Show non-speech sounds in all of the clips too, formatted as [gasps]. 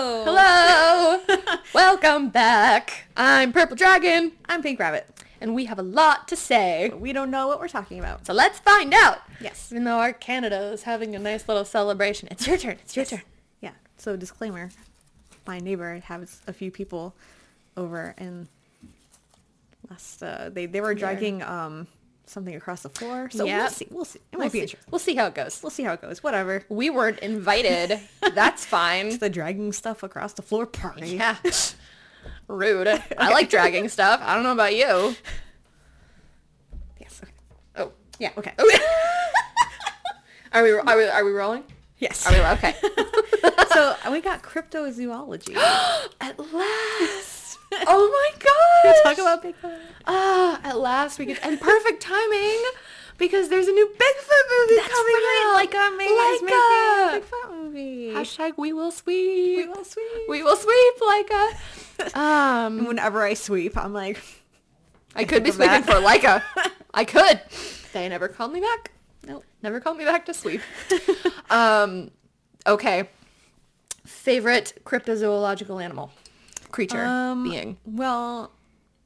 Hello. Hello! [laughs] Welcome back. I'm Purple Dragon, I'm Pink Rabbit. and we have a lot to say. We don't know what we're talking about. So let's find out. Yes. Even though our Canada is having a nice little celebration. It's your turn. It's your turn. Yeah. So disclaimer, my neighbor has a few people over and last uh, they they were dragging um something across the floor. So Yeah. we'll see. We'll see. It might We'll be see. interesting. we'll see how it goes. We'll see how it goes. Whatever. We weren't invited. [laughs] That's fine. The dragging stuff across the floor party. Yeah. [laughs] Rude. I like dragging stuff. I don't know about you. Yes. Okay. Oh. Yeah. Okay. Oh, [laughs] are we, are we, are we rolling? Yes. Are we, okay. so we got cryptozoology. [gasps] At last. [laughs] Oh my [laughs] god. Talk about Bigfoot. Ah, at last we get and perfect timing because there's a new Bigfoot movie That's coming right. out. Laika is making a Bigfoot movie. Hashtag we will sweep. We will sweep. We will sweep Laika. [laughs] Um, Whenever I sweep, I'm like, I could be sweeping that. for Laika. I could. They never called me back. nope. Never called me back to sweep. um, okay. Favorite cryptozoological animal, creature, Um, being. Well,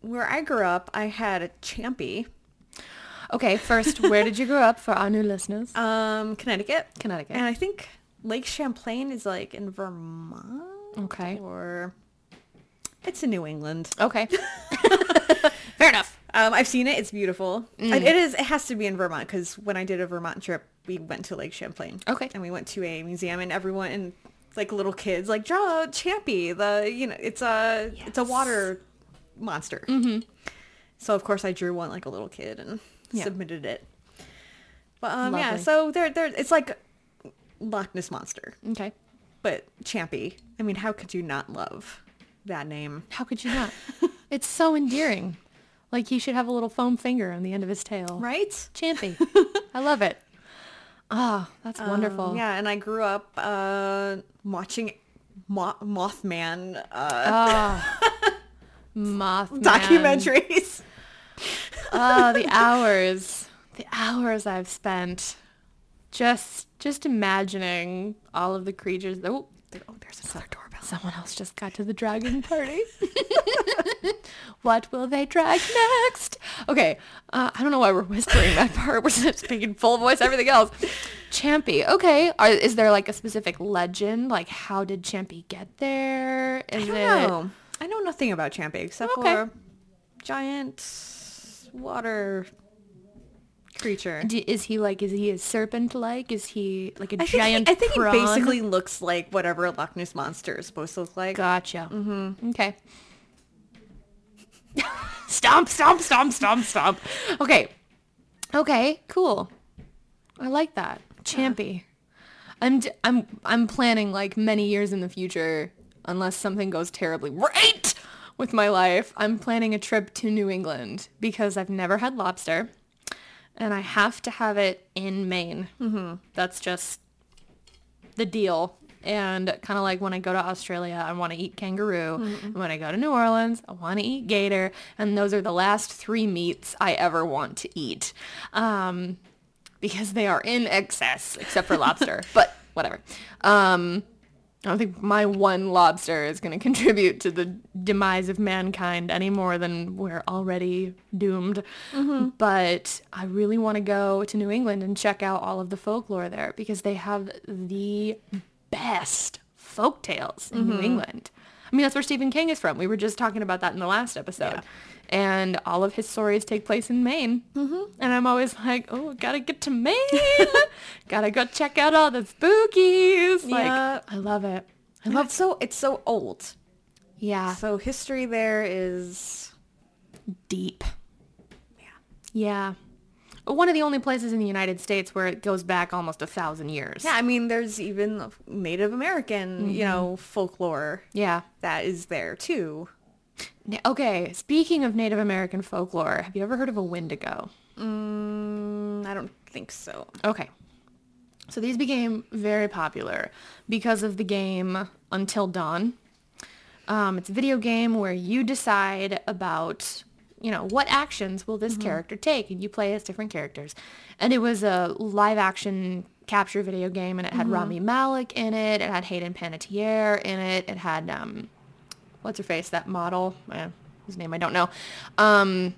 where I grew up, I had a champy. Okay, first, where did you grow up for our new listeners? [laughs] Um, Connecticut. Connecticut. And I think Lake Champlain is like in Vermont. Okay. Or it's in New England. Okay. [laughs] [laughs] Fair enough. Um, I've seen it. It's beautiful. Mm. It it is. It has to be in Vermont because when I did a Vermont trip, we went to Lake Champlain. Okay. And we went to a museum, and everyone and like little kids like draw Champy. The you know it's a it's a water monster. Mm-hmm. So of course I drew one like a little kid and Yeah. submitted it. But um yeah, so there there it's like Loch Ness monster, Okay. but Champy. I mean, how could you not love that name? How could you not? [laughs] it's so endearing. Like he should have a little foam finger on the end of his tail. Right? Champy. [laughs] I love it. Ah, that's wonderful. Um, yeah, and I grew up uh, watching Mo- Mothman uh, Ah. [laughs] Mothman. documentaries. Oh, [laughs] the [laughs] hours. The hours I've spent just just imagining all of the creatures. Oh, Oh, there's another doorbell. someone else just got to the dragon party. [laughs] what will they drag next? Okay, uh, I don't know why we're whispering that part. We're speaking full voice, everything else. Champy. Okay, Are, is there like a specific legend? Like, how did Champy get there? Is I don't it? know. I know nothing about Champy except Okay. for giant water creature. D- is he like? Is he a serpent-like? Is he like a I think, giant? he, I think he prawn? basically looks like whatever a Loch Ness monster is supposed to look like. Gotcha. Mm-hmm. Okay. Stomp, stomp, stomp, stomp, stomp. Okay. Okay, cool. I like that. Champy. I'm d- I'm I'm planning like many years in the future unless something goes terribly right with my life. I'm planning a trip to New England because I've never had lobster and I have to have it in Maine. Mm-hmm. That's just the deal. And kind of like when I go to Australia, I want to eat kangaroo. And when I go to New Orleans, I want to eat gator. And those are the last three meats I ever want to eat. Um, because they are in excess, except for lobster. [laughs] but whatever. Um, I don't think my one lobster is going to contribute to the demise of mankind any more than we're already doomed. But I really want to go to New England and check out all of the folklore there because they have the best folk tales in New England. I mean, that's where Stephen King is from. We were just talking about that in the last episode. And all of his stories take place in Maine. Mm-hmm. And I'm always like, oh, gotta get to Maine. [laughs] gotta go check out all the spookies. Like, Yeah. I love it. I love, it's so it's so old. yeah, So history there is deep. Yeah. Yeah. One of the only places in the United States where it goes back almost a thousand years. yeah. I mean, there's even Native American, you know, folklore Yeah. that is there too. Okay, speaking of Native American folklore, have you ever heard of a Wendigo? Mm, I don't think so. Okay. So these became very popular because of the game Until Dawn. Um, it's a video game where you decide about, you know, what actions will this character take, and you play as different characters. And it was a live action capture video game, and it had Rami Malek in it. It had Hayden Panettiere in it. It had um, what's her face? That model, whose name I don't know. Um,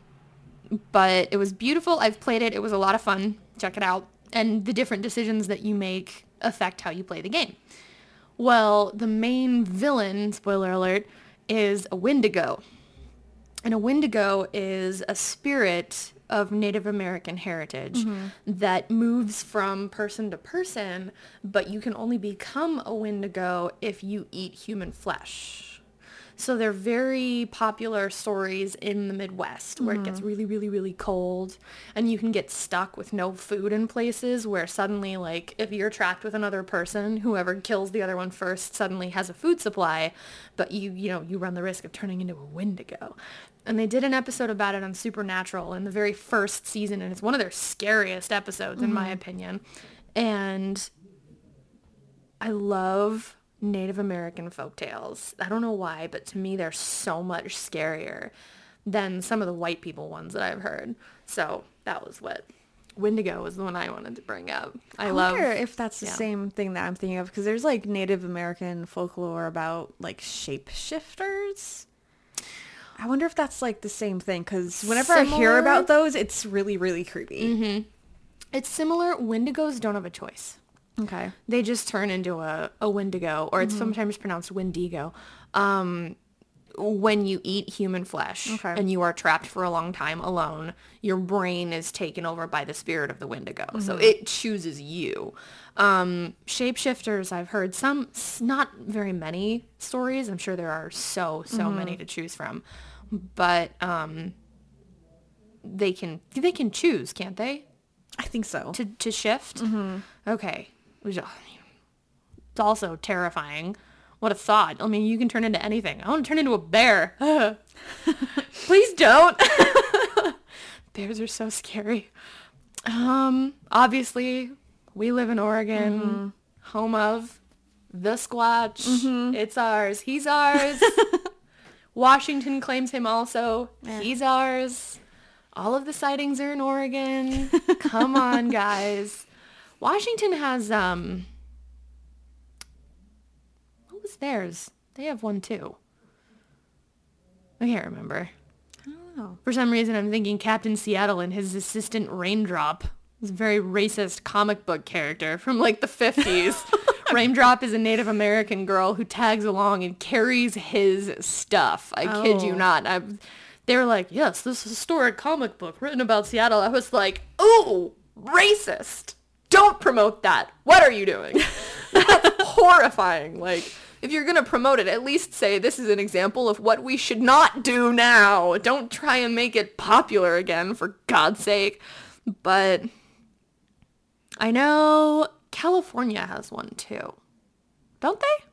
but it was beautiful. I've played it. It was a lot of fun. Check it out. And the different decisions that you make affect how you play the game. Well, the main villain, spoiler alert, is a Wendigo. And a Wendigo is a spirit of Native American heritage mm-hmm. that moves from person to person, but you can only become a Wendigo if you eat human flesh. So they're very popular stories in the Midwest where it gets mm-hmm. really, really, really cold and you can get stuck with no food in places where suddenly like if you're trapped with another person, whoever kills the other one first suddenly has a food supply, but you, you know, you run the risk of turning into a Wendigo. And they did an episode about it on Supernatural in the very first season and it's one of their scariest episodes in my mm-hmm. opinion. And I love Native American folk tales. I don't know why, but to me they're so much scarier than some of the white people ones that I've heard. So that was what Wendigo was the one I wanted to bring up. I, I love wonder if that's the yeah. same thing that I'm thinking of because there's like Native American folklore about like shapeshifters. I wonder if that's like the same thing because whenever I hear about those, it's really really creepy. Mm-hmm. it's similar. Wendigos don't have a choice. Okay. They just turn into a, a Wendigo, or it's sometimes pronounced Wendigo. Um, when you eat human flesh Okay. and you are trapped for a long time alone, your brain is taken over by the spirit of the Wendigo. So it chooses you. Um, shapeshifters, I've heard some, not very many stories. I'm sure there are so, so many to choose from. But um, they can they can choose, can't they? I think so. to, to shift? Okay. Which, It's also terrifying. What a thought. I mean, you can turn into anything. I want to turn into a bear. [laughs] Please don't. [laughs] Bears are so scary. Um, obviously, we live in Oregon, home of the Squatch. It's ours. He's ours. [laughs] Washington claims him also. He's ours. All of the sightings are in Oregon. Come on, guys. Washington has um what was theirs? They have one too. I can't remember. I don't know. For some reason I'm thinking Captain Seattle and his assistant Raindrop. This very racist comic book character from like the 50s. [laughs] Raindrop is a Native American girl who tags along and carries his stuff. I kid you Oh. not. I, they were like, yes, this historic comic book written about Seattle. I was like, ooh, racist. Don't promote that. What are you doing? [laughs] That's horrifying. Like, if you're going to promote it, at least say this is an example of what we should not do now. Don't try and make it popular again, for God's sake. But I know California has one too. Don't they?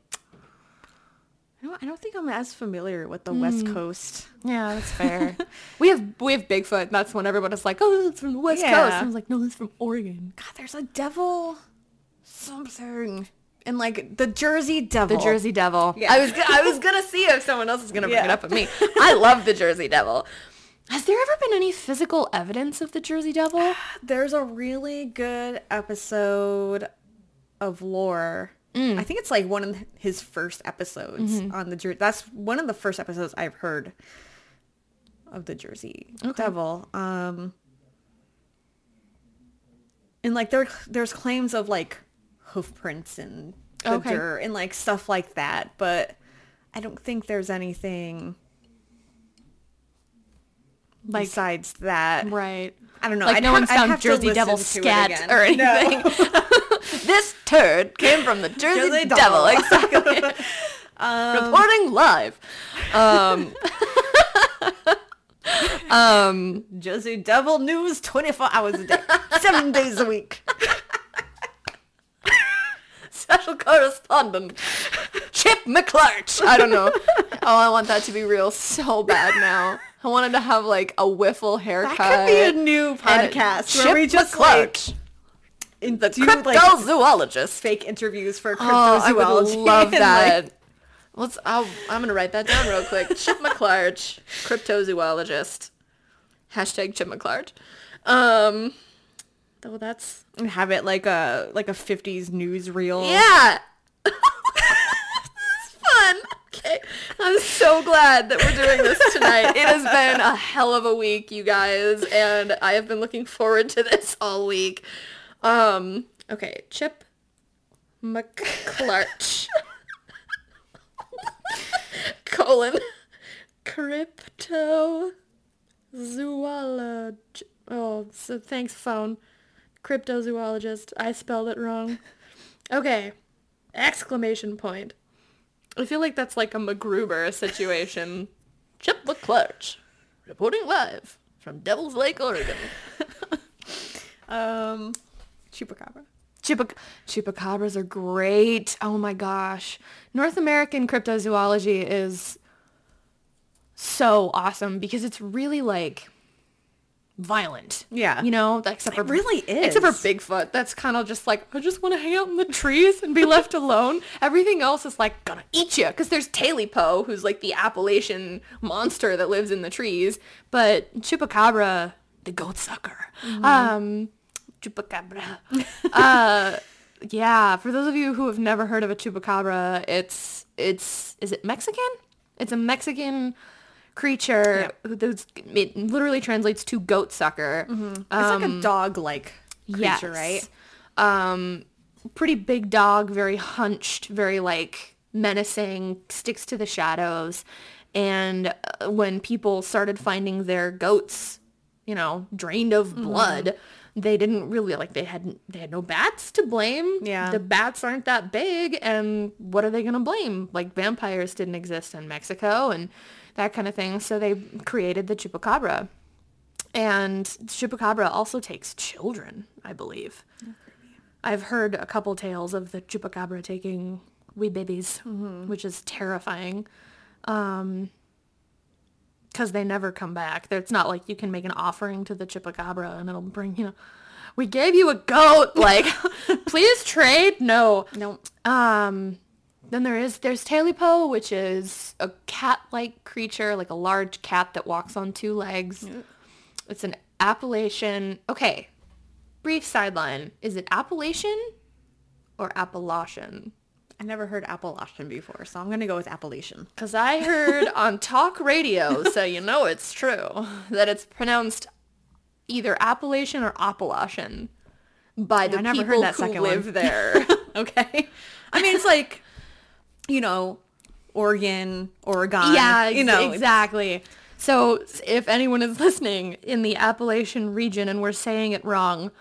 I don't, I don't think I'm as familiar with the West Hmm. Coast. Yeah, that's fair. [laughs] we have we have Bigfoot. That's when everybody's like, "Oh, it's from the West Yeah. Coast." And I was like, "No, it's from Oregon." God, there's a devil something. And like the Jersey Devil. The Jersey Devil. Yeah. I was I was gonna see if someone else is gonna bring it up with me. I love the Jersey Devil. Has there ever been any physical evidence of the Jersey Devil? [sighs] There's a really good episode of lore. Mm. I think it's like one of his first episodes Mm-hmm. on the Jersey. That's one of the first episodes I've heard of the Jersey Devil. Um, and like there, there's claims of like hoof prints and the Okay. dirt and like stuff like that, but I don't think there's anything Like besides that. right. I don't know. Like I'd no ha- one's found Jersey Devil scat or [laughs] No. anything. [laughs] [laughs] this turd came from the [laughs] Jersey, Jersey Devil. Exactly. [laughs] Reporting live. Um, [laughs] um, Jersey Devil News 24 hours a day, seven days a week. special correspondent Chip McClurch. I don't know. Oh, I want that to be real so bad now. I wanted to have like a wiffle haircut. That could be a new a podcast where Chip we just like McClurch, in, the do like cryptozoologist. fake interviews for Oh, I would cryptozoology. love [laughs] and, like, that. Let's. I'll, I'm gonna write that down real quick. Chip [laughs] McClarge, cryptozoologist. Hashtag Chip McClarge. Um, Though that's and have it like a like a 50s newsreel. Yeah. [laughs] it's fun. Okay. I'm so glad that we're doing this tonight. It has been a hell of a week, you guys, and I have been looking forward to this all week. Um, okay, Chip McClurch. [laughs] colon crypto zoolog oh so thanks phone. Cryptozoologist i spelled it wrong. Okay exclamation point. I feel like that's like a MacGruber situation. Chip mcclurch reporting live from devil's lake oregon. [laughs] Um, chupacabra. Chupac- chupacabras are great. Oh my gosh. North American cryptozoology is so awesome because it's really like violent. Yeah. You know, except for It really Except for. Bigfoot. That's kind of just like I just want to hang out in the trees and be left alone. Everything else is like gonna eat you because there's Tailypo who's like the Appalachian monster that lives in the trees, but chupacabra, the goat sucker. Um chupacabra. [laughs] [laughs] uh yeah, for those of you who have never heard of a chupacabra, it's it's is it Mexican? It's a Mexican creature who those it literally translates to goat sucker. It's like a dog-like creature, right? Um pretty big dog, very hunched, very like menacing, sticks to the shadows. And uh, when people started finding their goats, you know, drained of blood, they didn't really like they had they had no bats to blame. Yeah. The bats aren't that big and what are they going to blame? Like vampires didn't exist in Mexico and that kind of thing. So they created the chupacabra. And chupacabra also takes children, I believe. I've heard a couple tales of the chupacabra taking wee babies, which is terrifying. Um, because they never come back. It's not like you can make an offering to the chupacabra and it'll bring, you know, we gave you a goat. [laughs] Like, [laughs] please trade. No. No. Um, then there is there's Tailypo, which is a cat-like creature, like a large cat that walks on two legs. It's an Appalachian. Okay, brief sideline: is it Appalachian or Appalachian? I never heard Appalachian before, so I'm gonna go with Appalachian. Because I heard [laughs] on talk radio, so you know it's true, that it's pronounced either Appalachian or Appalachian by the I never people heard that who second live one. there. [laughs] Okay. I mean, it's like, you know, Oregon, Oregon. yeah, you know, exactly. So if anyone is listening in the Appalachian region and we're saying it wrong,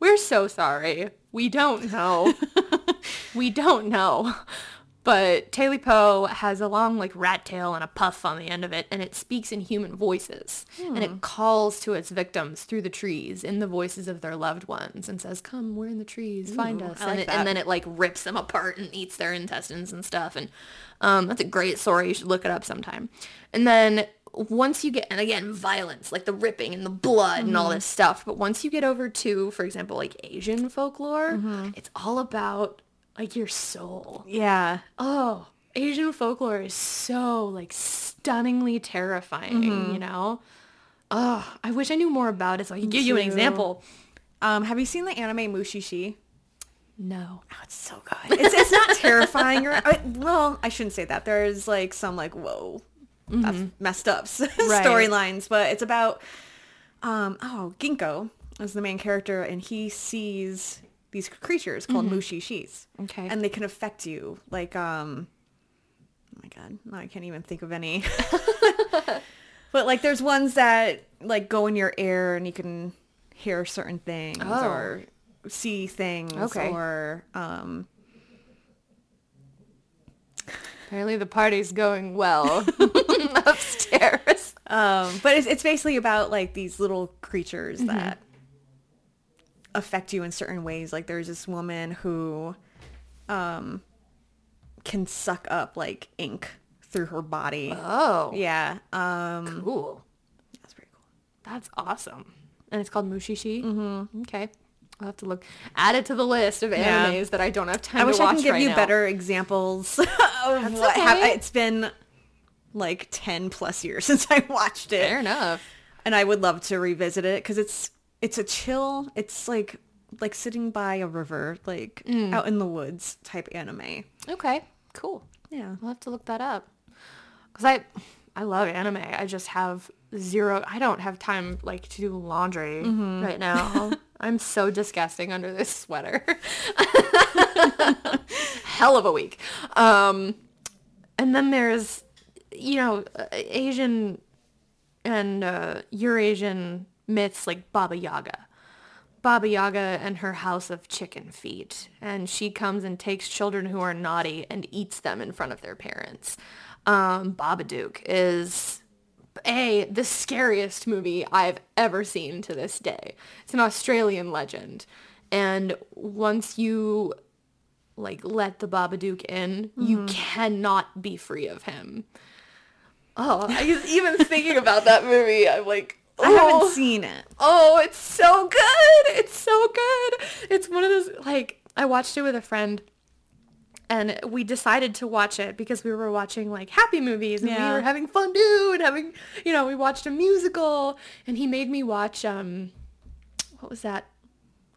we're so sorry. We don't know. [laughs] we don't know. But Tailypo has a long like rat tail and a puff on the end of it, and it speaks in human voices. And it calls to its victims through the trees in the voices of their loved ones and says, "Come, we're in the trees. Find us." I and, like it, and then it like rips them apart and eats their intestines and stuff. And um, that's a great story. You should look it up sometime. And then once you get, and again, violence, like the ripping and the blood and all mm-hmm. this stuff. But once you get over to, for example, like Asian folklore, mm-hmm. it's all about like your soul. yeah. Oh, Asian folklore is so like stunningly terrifying, you mm-hmm. know? Oh, I wish I knew more about it so I could give you an example. Um, have you seen the anime Mushishi? No. Oh, it's so good. It's, it's not [laughs] terrifying. Or, I, well, I shouldn't say that. There's like some like whoa, that's messed up [laughs] storylines, but it's about um oh Ginko is the main character, and he sees these creatures called Mushishis. Okay. and they can affect you. Like um, oh my god, no, I can't even think of any. [laughs] but like, there's ones that like go in your ear, and you can hear certain things Oh. or see things Okay. or um Apparently the party's going well [laughs] [laughs] upstairs. um but it's, it's basically about like these little creatures Mm-hmm. that affect you in certain ways like there's this woman who um can suck up like ink through her body Oh, yeah um cool. that's pretty cool That's awesome. And it's called Mushishi? Mm-hmm. Okay. I'll have to look. Add it to the list of Yeah. animes that I don't have time i wish i can give right you now. better examples [laughs] of what hap- okay. it's been like 10 plus years [laughs] since i watched it Fair enough. and I would love to revisit it because it's it's a chill. It's like like sitting by a river, like Mm. out in the woods type anime. Okay, cool. Yeah. I'll have to look that up. Cause I, I love anime. I just have zero. I don't have time like to do laundry right now. [laughs] I'm so disgusting under this sweater. [laughs] Hell of a week. Um, and then there's, you know, uh, Asian and uh, Eurasian myths like Baba Yaga. Baba Yaga and her house of chicken feet. And she comes and takes children who are naughty and eats them in front of their parents. Um, Babadook is a the scariest movie I've ever seen to this day. It's an Australian legend. And once you like let the Babadook in, you mm-hmm. cannot be free of him. Oh, I, was even thinking about that movie, I'm like, I haven't oh. seen it. Oh, it's so good. It's so good. It's one of those like I watched it with a friend and we decided to watch it because we were watching like happy movies and we were having fondue and having you know, we watched a musical and he made me watch um what was that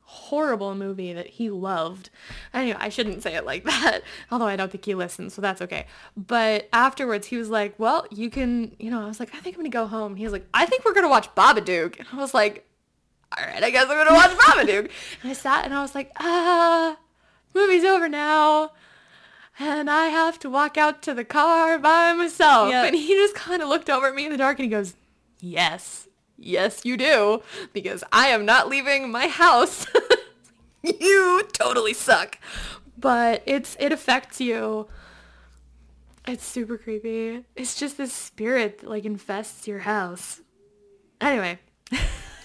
horrible movie that he loved. Anyway, I shouldn't say it like [laughs] that, although I don't think he listens, so that's okay. But afterwards, he was like, well, you can, you know, I was like, I think I'm going to go home. He was like, I think we're going to watch Babadook. And I was like, all right, I guess I'm going to watch [laughs] Babadook. and I sat and I was like, ah, movie's over now. And I have to walk out to the car by myself. Yeah. And he just kind of looked over at me in the dark and he goes, yes. Yes, you do, because I am not leaving my house. [laughs] you totally suck. But it's it affects you. It's super creepy. It's just this spirit that like infests your house. Anyway, [laughs] but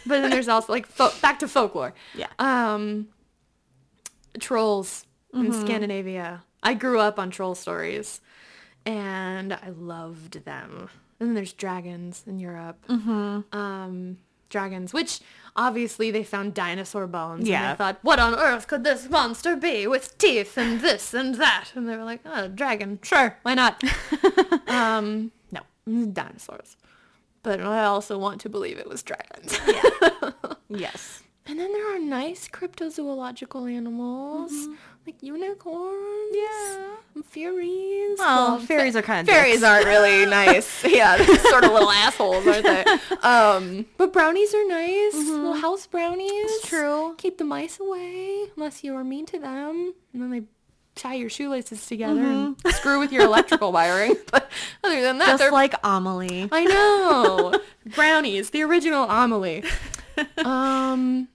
then there's also like fo- back to folklore. Yeah. Um, trolls in Scandinavia. I grew up on troll stories, and I loved them. And then there's dragons in Europe. Um, dragons, which obviously they found dinosaur bones. Yeah. And Yeah. they thought, what on earth could this monster be with teeth and this and that? And they were like, oh, dragon. Sure, why not? [laughs] um, no, dinosaurs. But I also want to believe it was dragons. [laughs] Yes. And then there are nice cryptozoological animals, like unicorns. Yeah. And fairies. Well, fairies are kinda Fairies dicks. aren't really [laughs] nice. yeah, they're sort of little assholes, aren't they? [laughs] Um, but brownies are nice. Little house brownies. It's true. Keep the mice away, unless you are mean to them. And then they tie your shoelaces together and [laughs] screw with your electrical wiring. But other than that, Just they're like Amelie. I know. Brownies, the original Amelie. Um,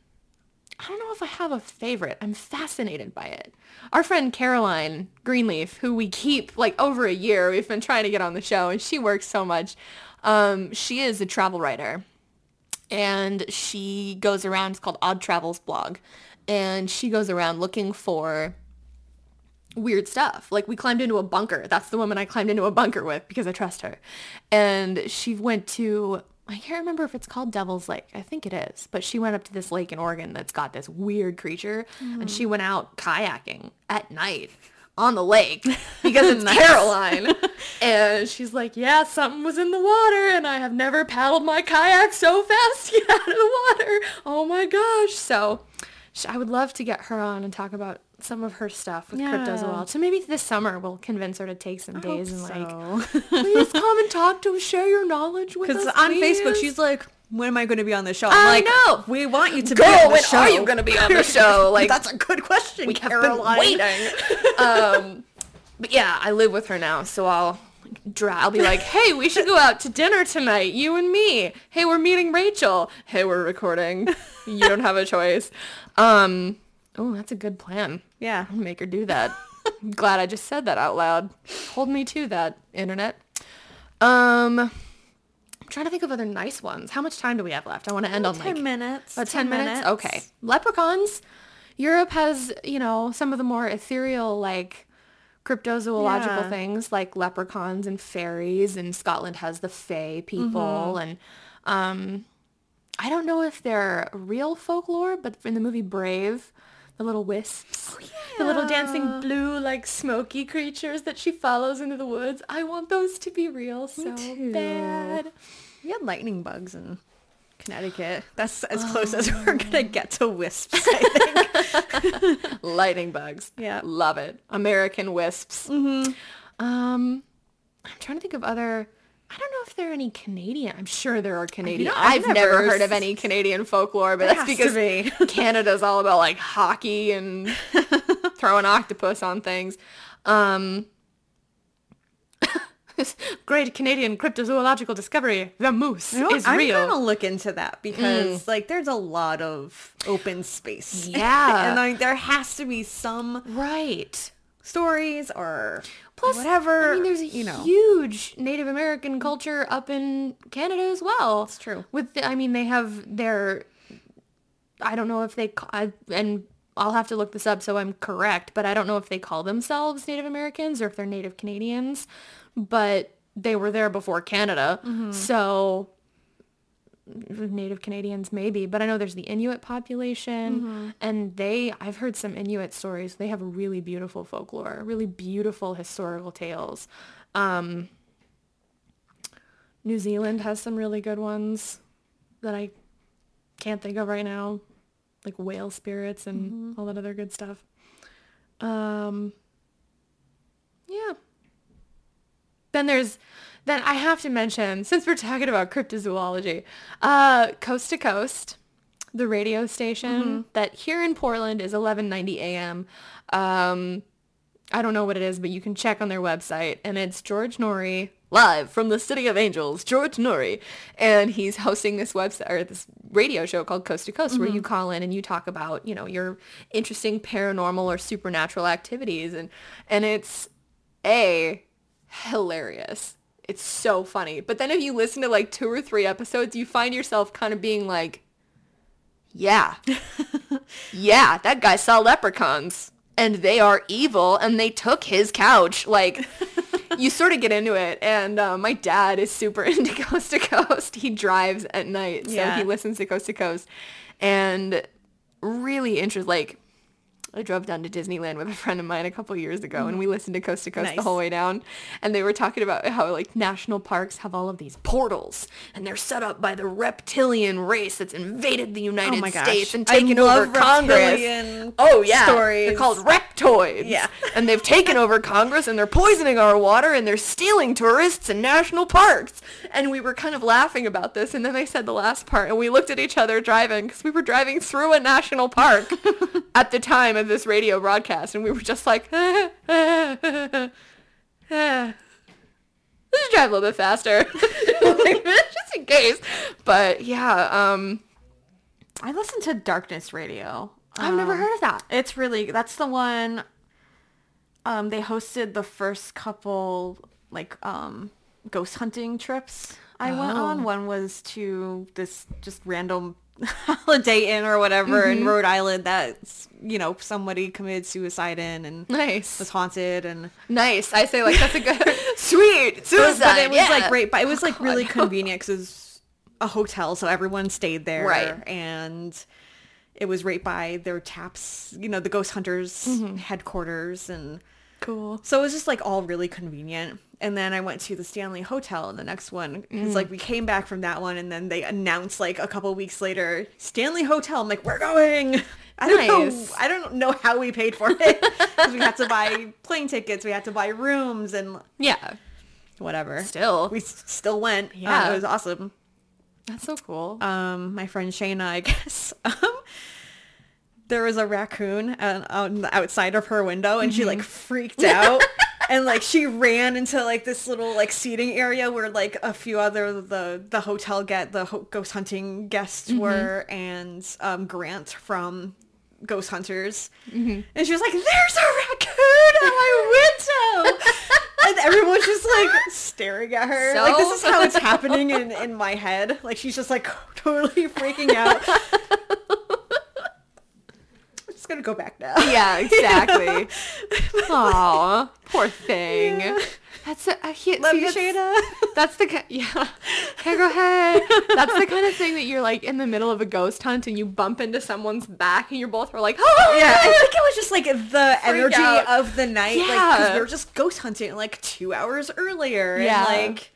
I don't know if I have a favorite. I'm fascinated by it. Our friend Caroline Greenleaf, who we keep like over a year, we've been trying to get on the show, and she works so much. Um, she is a travel writer, and she goes around. It's called Odd Travels blog, and she goes around looking for weird stuff. Like we climbed into a bunker. That's the woman I climbed into a bunker with because I trust her. And she went to I can't remember if it's called Devil's Lake. I think it is. But she went up to this lake in Oregon that's got this weird creature and she mm. went out kayaking at night on the lake [laughs] because it's Caroline. [laughs] and she's like, yeah, something was in the water and I have never paddled my kayak so fast [laughs] to get out of the water. Oh my gosh. So I would love to get her on and talk about some of her stuff with Yeah. well. So maybe this summer we'll convince her to take some days and like, please [laughs] come and talk to us, share your knowledge with us. Because on please." Facebook, she's like, when am I going to be on the show? I'm I like, know. We want you to Girl, be on the when show. are you gonna be on the [laughs] show? [laughs] Like, That's a good question, we have Caroline. been waiting. um, but yeah, I live with her now, so I'll I'll be like, hey, we should go out to dinner tonight, you and me. Hey, we're meeting Rachel. Hey, we're recording. You don't have a choice. Um, oh, that's a good plan. Yeah. I'll make her do that. I'm [laughs] glad I just said that out loud. Hold me to that, internet. Um, I'm trying to think of other nice ones. How much time do we have left? I want to end on Ten like minutes. about 10 minutes? Okay. Leprechauns. Europe has, you know, some of the more ethereal, like, cryptozoological Yeah. things, like leprechauns and fairies, and Scotland has the fae people, and, um, I don't know if they're real folklore, but in the movie Brave, the little wisps, the little dancing blue, like, smoky creatures that she follows into the woods, I want those to be real so too. bad. We had lightning bugs in Connecticut. That's as close as we're gonna get to wisps. I think. [laughs] Lightning bugs. Yeah. Love it. American wisps. Mm-hmm. Um, I'm trying to think of other. I don't know if there are any Canadian. I'm sure there are Canadian. I've I've, never, never heard of any Canadian folklore, but that's because be. [laughs] Canada's all about like hockey and [laughs] throwing octopus on things. Um, [laughs] great Canadian cryptozoological discovery: the moose You know is I'm real. gonna look into that because like there's a lot of open space. Yeah. and like there has to be some Right. stories or Plus, whatever. I mean, there's a you know. huge Native American culture up in Canada as well. It's true. With, the, I mean, they have their. I don't know if they I, and I'll have to look this up so I'm correct, but I don't know if they call themselves Native Americans or if they're Native Canadians, but they were there before Canada, Mm-hmm. so Native Canadians maybe, but I know there's the Inuit population Mm-hmm. and they I've heard some Inuit stories. They have really beautiful folklore, really beautiful historical tales. Um New Zealand has some really good ones that I can't think of right now, like whale spirits and Mm-hmm. all that other good stuff. Um yeah. Then there's then I have to mention, since we're talking about cryptozoology, uh, Coast to Coast, the radio station that here in Portland is 1190 AM. Um, I don't know what it is, but you can check on their website, and it's George Noory live from the City of Angels, George Noory, and he's hosting this website or this radio show called Coast to Coast, where you call in and you talk about you know your interesting paranormal or supernatural activities, and and it's a hilarious. It's so funny. But then if you listen to like two or three episodes, you find yourself kind of being like, yeah, [laughs] yeah, that guy saw leprechauns and they are evil and they took his couch. Like, [laughs] you sort of get into it. And uh, my dad is super [laughs] into Coast to Coast. He drives at night, so Yeah. he listens to Coast to Coast. And really interested, like, I drove down to Disneyland with a friend of mine a couple years ago and we listened to Coast to Coast the whole way down and they were talking about how like national parks have all of these portals and they're set up by the reptilian race that's invaded the United Oh. States and taken over Congress. Oh yeah, stories. they're called reptoids. Yeah. and they've taken over Congress and they're poisoning our water and they're stealing tourists and national parks. And we were kind of laughing about this and then they said the last part and we looked at each other driving because we were driving through a national park [laughs] at the time of this radio broadcast and we were just like, [laughs] let's drive a little bit faster [laughs] Like, [laughs] just in case. But yeah, um, I listened to Darkness Radio. I've never Um, heard of that. It's really that's the one. Um, they hosted the first couple like um ghost hunting trips I went Oh. on. One was to this just random Holiday Inn or whatever in Mm-hmm. Rhode Island that's you know somebody committed suicide in and Nice. was haunted and Nice. I say like that's a good [laughs] sweet suicide. but it was yeah. like great but it was like God. really convenient because it was a hotel so everyone stayed there Right. and it was right by their TAPS you know the ghost hunters Mm-hmm. headquarters and cool. so it was just like all really convenient and then i went to the stanley hotel and the next one it's like we came back from that one and then they announced like a couple weeks later stanley hotel i'm like we're going [laughs] i don't Nice. know i don't know how we paid for it we had to buy plane tickets we had to buy rooms and Yeah. whatever Still. we s- still went. Yeah, it was awesome. That's so cool. Um, my friend Shayna, I [laughs] guess, um, there was a raccoon uh, on the outside of her window, and she like freaked out. [laughs] And like she ran into like this little like seating area where like a few other the the hotel get the ho- ghost hunting guests were and um, Grant from Ghost Hunters, and she was like, "There's a raccoon at my window," [laughs] and everyone's just like staring at her. like this is how it's happening [laughs] in in my head. Like she's just like totally freaking out. Just gonna go back now. [laughs] yeah, exactly. [laughs] Aw, poor [laughs] thing. That's a, a he, Love see, you, that's, Shayna. that's the yeah. Okay, go ahead. That's the kind of thing that you're like in the middle of a ghost hunt and you bump into someone's back and you're both are like, oh Yeah, I think it was just like the energy out. of the night, like because we were just ghost hunting like two hours earlier, Yeah. and like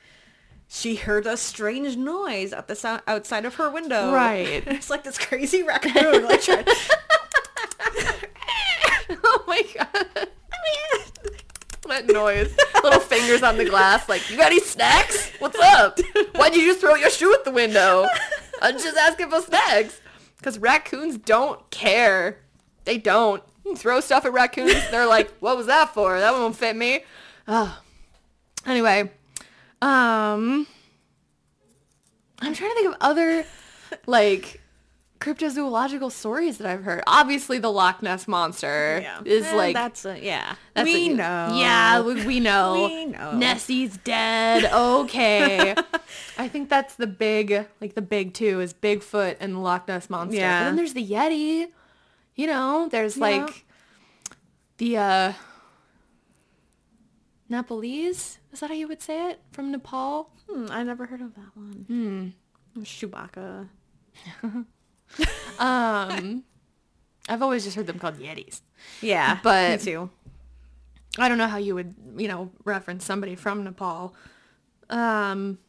she heard a strange noise at the sound outside of her window. Right. it's like this crazy raccoon. like trying, oh my [laughs] god. that noise. Little fingers on the glass, like, you got any snacks? What's up? Why'd you just throw your shoe at the window? I'm just asking for snacks. Because raccoons don't care. They don't. You throw stuff at raccoons, they're like, what was that for? That won't fit me. Oh. Anyway, um, I'm trying to think of other, like, cryptozoological stories that I've heard. Obviously, the Loch Ness monster yeah. is Eh, like that's a, yeah. that's we a- know. Yeah, we, we know. [laughs] We know. Nessie's dead. Okay. [laughs] I think that's the big, like the big two is Bigfoot and the Loch Ness monster. Yeah. But then there's the Yeti. You know, there's Yeah. like the uh Nepalese. Is that how you would say it? From Nepal? Hmm, I never heard of that one. Hmm. Chewbacca. [laughs] Um, I've always just heard them called Yetis. Yeah, But- me too. I don't know how you would, you know, reference somebody from Nepal. Um,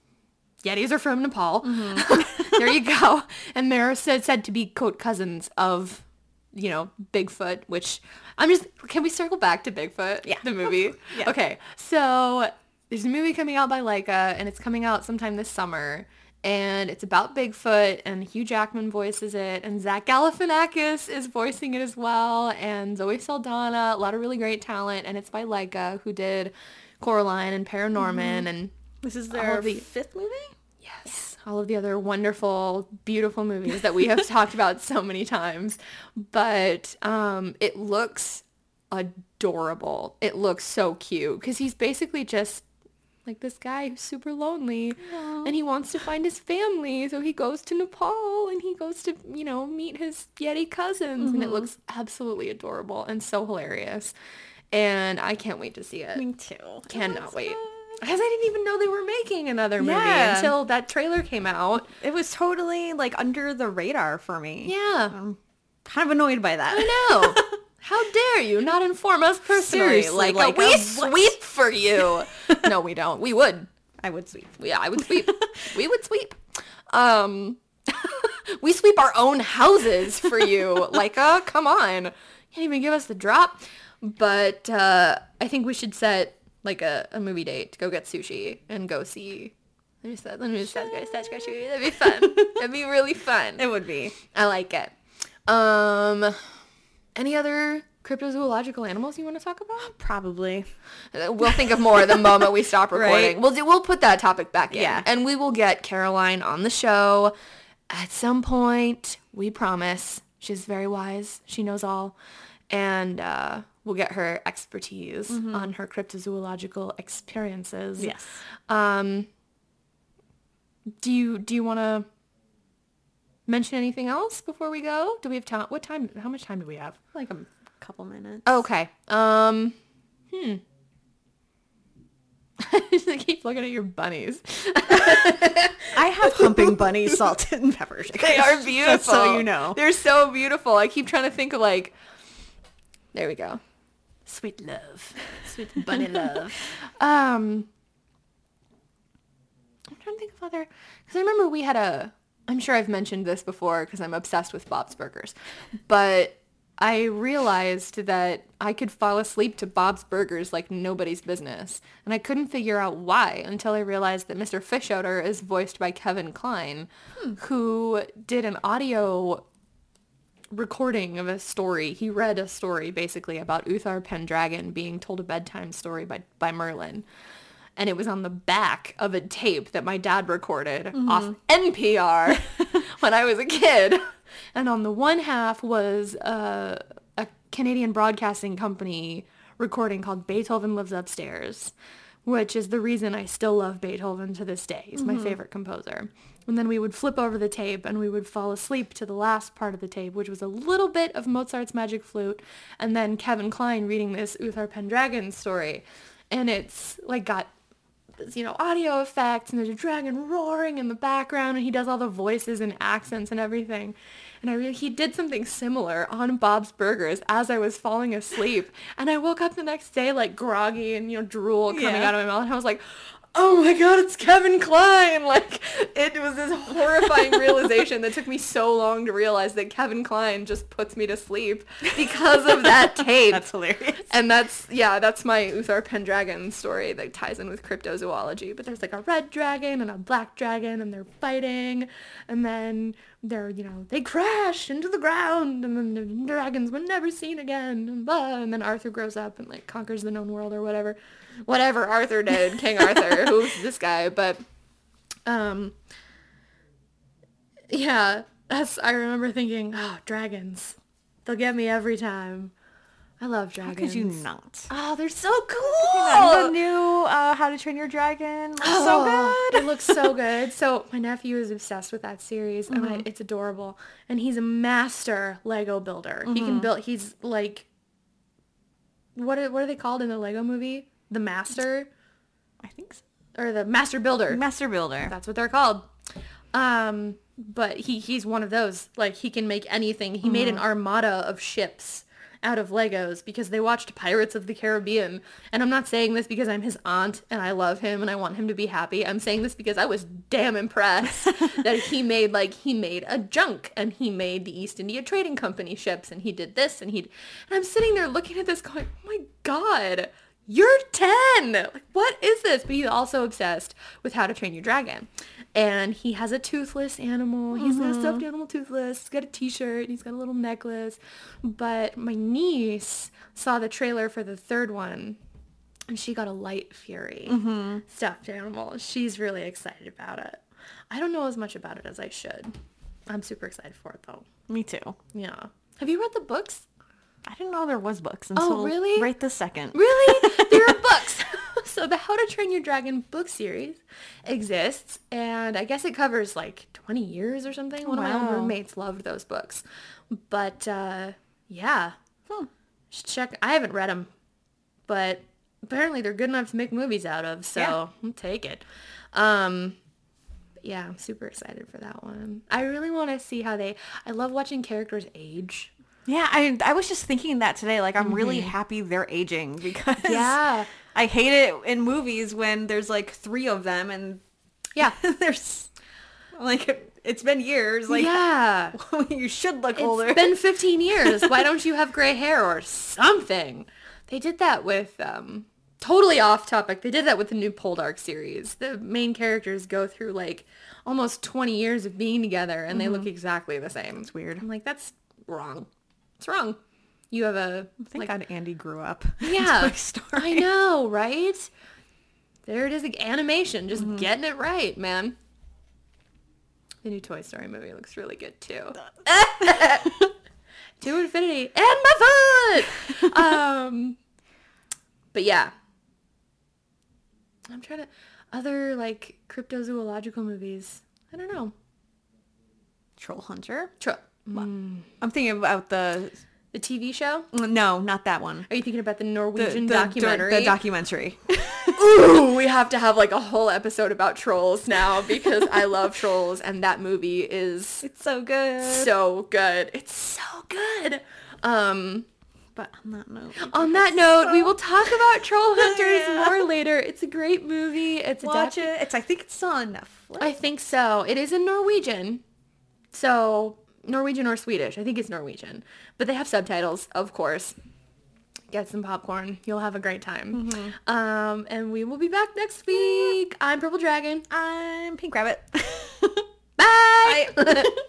Yetis are from Nepal. [laughs] there you go. And they're said, said to be quote cousins of, you know, Bigfoot, which I'm just, can we circle back to Bigfoot? Yeah. The movie? Yeah. Okay. So there's a movie coming out by Laika and it's coming out sometime this summer. And it's about Bigfoot and Hugh Jackman voices it and Zach Galifianakis is voicing it as well and Zoe Saldana, a lot of really great talent and it's by Laika who did Coraline and Paranorman and This is their the- fifth movie. yes, all of the other wonderful, beautiful movies that we have [laughs] talked about so many times. But um, it looks adorable. It looks so cute because he's basically just like this guy who's super lonely and he wants to find his family. So he goes to Nepal and he goes to, you know, meet his Yeti cousins and it mm-hmm. looks absolutely adorable and so hilarious. And I can't wait to see it. Me too. Cannot wait. Because I didn't even know they were making another movie Yeah. until that trailer came out. It was totally like under the radar for me. Yeah. I'm kind of annoyed by that. I know. [laughs] How dare you not inform us personally? Seriously, like, like, we uh, what? sweep for you. [laughs] no, we don't. We would. I would sweep. Yeah, I would sweep. [laughs] we would sweep. Um, [laughs] we sweep our own houses for you. like, uh, come on. Can't even give us the drop. But uh, I think we should set like a, a movie date to go get sushi and go see. Let me set. Let me just set. That'd be fun. That'd be really fun. It would be. I like it. Um, any other cryptozoological animals you want to talk about? Probably. We'll think of more the moment we stop [laughs] recording. Right. We'll do, we'll put that topic back in. Yeah. And we will get Caroline on the show at some point. We promise. She's very wise. She knows all. And uh, we'll get her expertise on her cryptozoological experiences. Yes. Um, do you do you want to mention anything else before we go? Do we have time? What time? How much time do we have? Like a couple minutes. Okay. Um. Hmm. [laughs] I keep looking at your bunnies. [laughs] I have humping bunny salt and pepper shakers. They are [laughs] beautiful. Just so you know. They're so beautiful. I keep trying to think of like. There we go. Sweet love. Sweet bunny love. Um. I'm trying to think of other because I remember we had a. I'm sure I've mentioned this before because I'm obsessed with Bob's Burgers, but I realized that I could fall asleep to Bob's Burgers like nobody's business, and I couldn't figure out why until I realized that Mr. Fischoeder is voiced by Kevin Kline, hmm. who did an audio recording of a story. He read a story basically about Uther Pendragon being told a bedtime story by, by Merlin. And it was on the back of a tape that my dad recorded off NPR [laughs] when I was a kid. And on the one half was uh, a Canadian broadcasting company recording called Beethoven Lives Upstairs, which is the reason I still love Beethoven to this day. He's my favorite composer. And then we would flip over the tape and we would fall asleep to the last part of the tape, which was a little bit of Mozart's Magic Flute and then Kevin Kline reading this Uther Pendragon story. And it's like got you know, audio effects and there's a dragon roaring in the background and he does all the voices and accents and everything. And I really, he did something similar on Bob's Burgers as I was falling asleep. And I woke up the next day like groggy and, you know, drool coming Yeah. out of my mouth. And I was like, oh my god, it's Kevin Kline. [laughs] Like it was this horrifying realization that took me so long to realize that Kevin Kline just puts me to sleep because of that [laughs] tape. That's hilarious. And that's yeah, that's my Uther Pendragon story that ties in with cryptozoology. But there's like a red dragon and a black dragon and they're fighting and then they're, you know, they crash into the ground and then the dragons were never seen again and blah and then Arthur grows up and like conquers the known world or whatever. Whatever Arthur did, King Arthur, [laughs] who's this guy, but um yeah, that's I remember thinking, oh, dragons. They'll get me every time. I love dragons. How could you not? Oh, they're so cool. The new uh, How to Train Your Dragon looks Oh, so good. It looks so [laughs] good. So my nephew is obsessed with that series, and Mm-hmm. I, it's adorable. And he's a master Lego builder. He Mm-hmm. can build. He's like, what are, what are they called in the Lego movie? The master I think so. or the master builder. Master Builder. That's what they're called. Um, but he he's one of those. Like he can make anything. He made an Mm-hmm. armada of ships out of Legos because they watched Pirates of the Caribbean. And I'm not saying this because I'm his aunt and I love him and I want him to be happy. I'm saying this because I was damn impressed [laughs] that he made like he made a junk and he made the East India Trading Company ships and he did this and he and I'm sitting there looking at this going, "Oh my god, you're 10. Like, what is this? But he's also obsessed with How to Train Your Dragon. And he has a toothless animal. He's got a uh-huh. stuffed animal toothless. He's got a t-shirt. He's got a little necklace. But my niece saw the trailer for the third one and she got a light fury mm-hmm. stuffed animal. She's really excited about it. I don't know as much about it as I should. I'm super excited for it though. Me too. Yeah. Have you read the books? I didn't know there was books until really? right this second. Really? [laughs] there are books. [laughs] so the How to Train Your Dragon book series exists, and I guess it covers like 20 years or something. One of my Wow. old roommates loved those books. But uh, yeah, Hmm. Should check. I haven't read them, but apparently they're good enough to make movies out of. So Yeah. I'll take it. Um, yeah, I'm super excited for that one. I really want to see how they. I love watching characters age. Yeah, I I was just thinking that today. Like, I'm really happy they're aging [laughs] because Yeah. I hate it in movies when there's like three of them and Yeah. [laughs] there's like it's been years. Like, yeah. [laughs] you should look older. It's been 15 years. Why don't you have gray hair or something? They did that with, um, totally off topic. They did that with the new Poldark series. The main characters go through like almost 20 years of being together and they look exactly the same. It's weird. I'm like, that's wrong. It's wrong. You have a, Thank like, God Andy grew up. [laughs] yeah. I know, right? There it is, like animation, just Mm-hmm. getting it right, man. The new Toy Story movie looks really good too. [laughs] to infinity and my foot. [laughs] um, but yeah, I'm trying to other like cryptozoological movies. I don't know. Troll Hunter. Tro- I'm thinking about the the TV show? no, not that one. Are you thinking about the The, Norwegian the- documentary? The documentary. [laughs] Ooh, we have to have like a whole episode about trolls now because I love trolls and that movie is [laughs] it's so good. so good. It's so good. Um, But on that note, on that note, we will talk about Troll [laughs] Hunters Yeah. more later. It's a great movie. It's watch adapted- it. It's I think it's still on Netflix. I think so. It is in Norwegian. So Norwegian or Swedish. I think it's Norwegian. But they have subtitles, of course. Get some popcorn. You'll have a great time. Um, and we will be back next week. I'm Purple Dragon. I'm Pink Rabbit. [laughs] Bye. Bye. [laughs]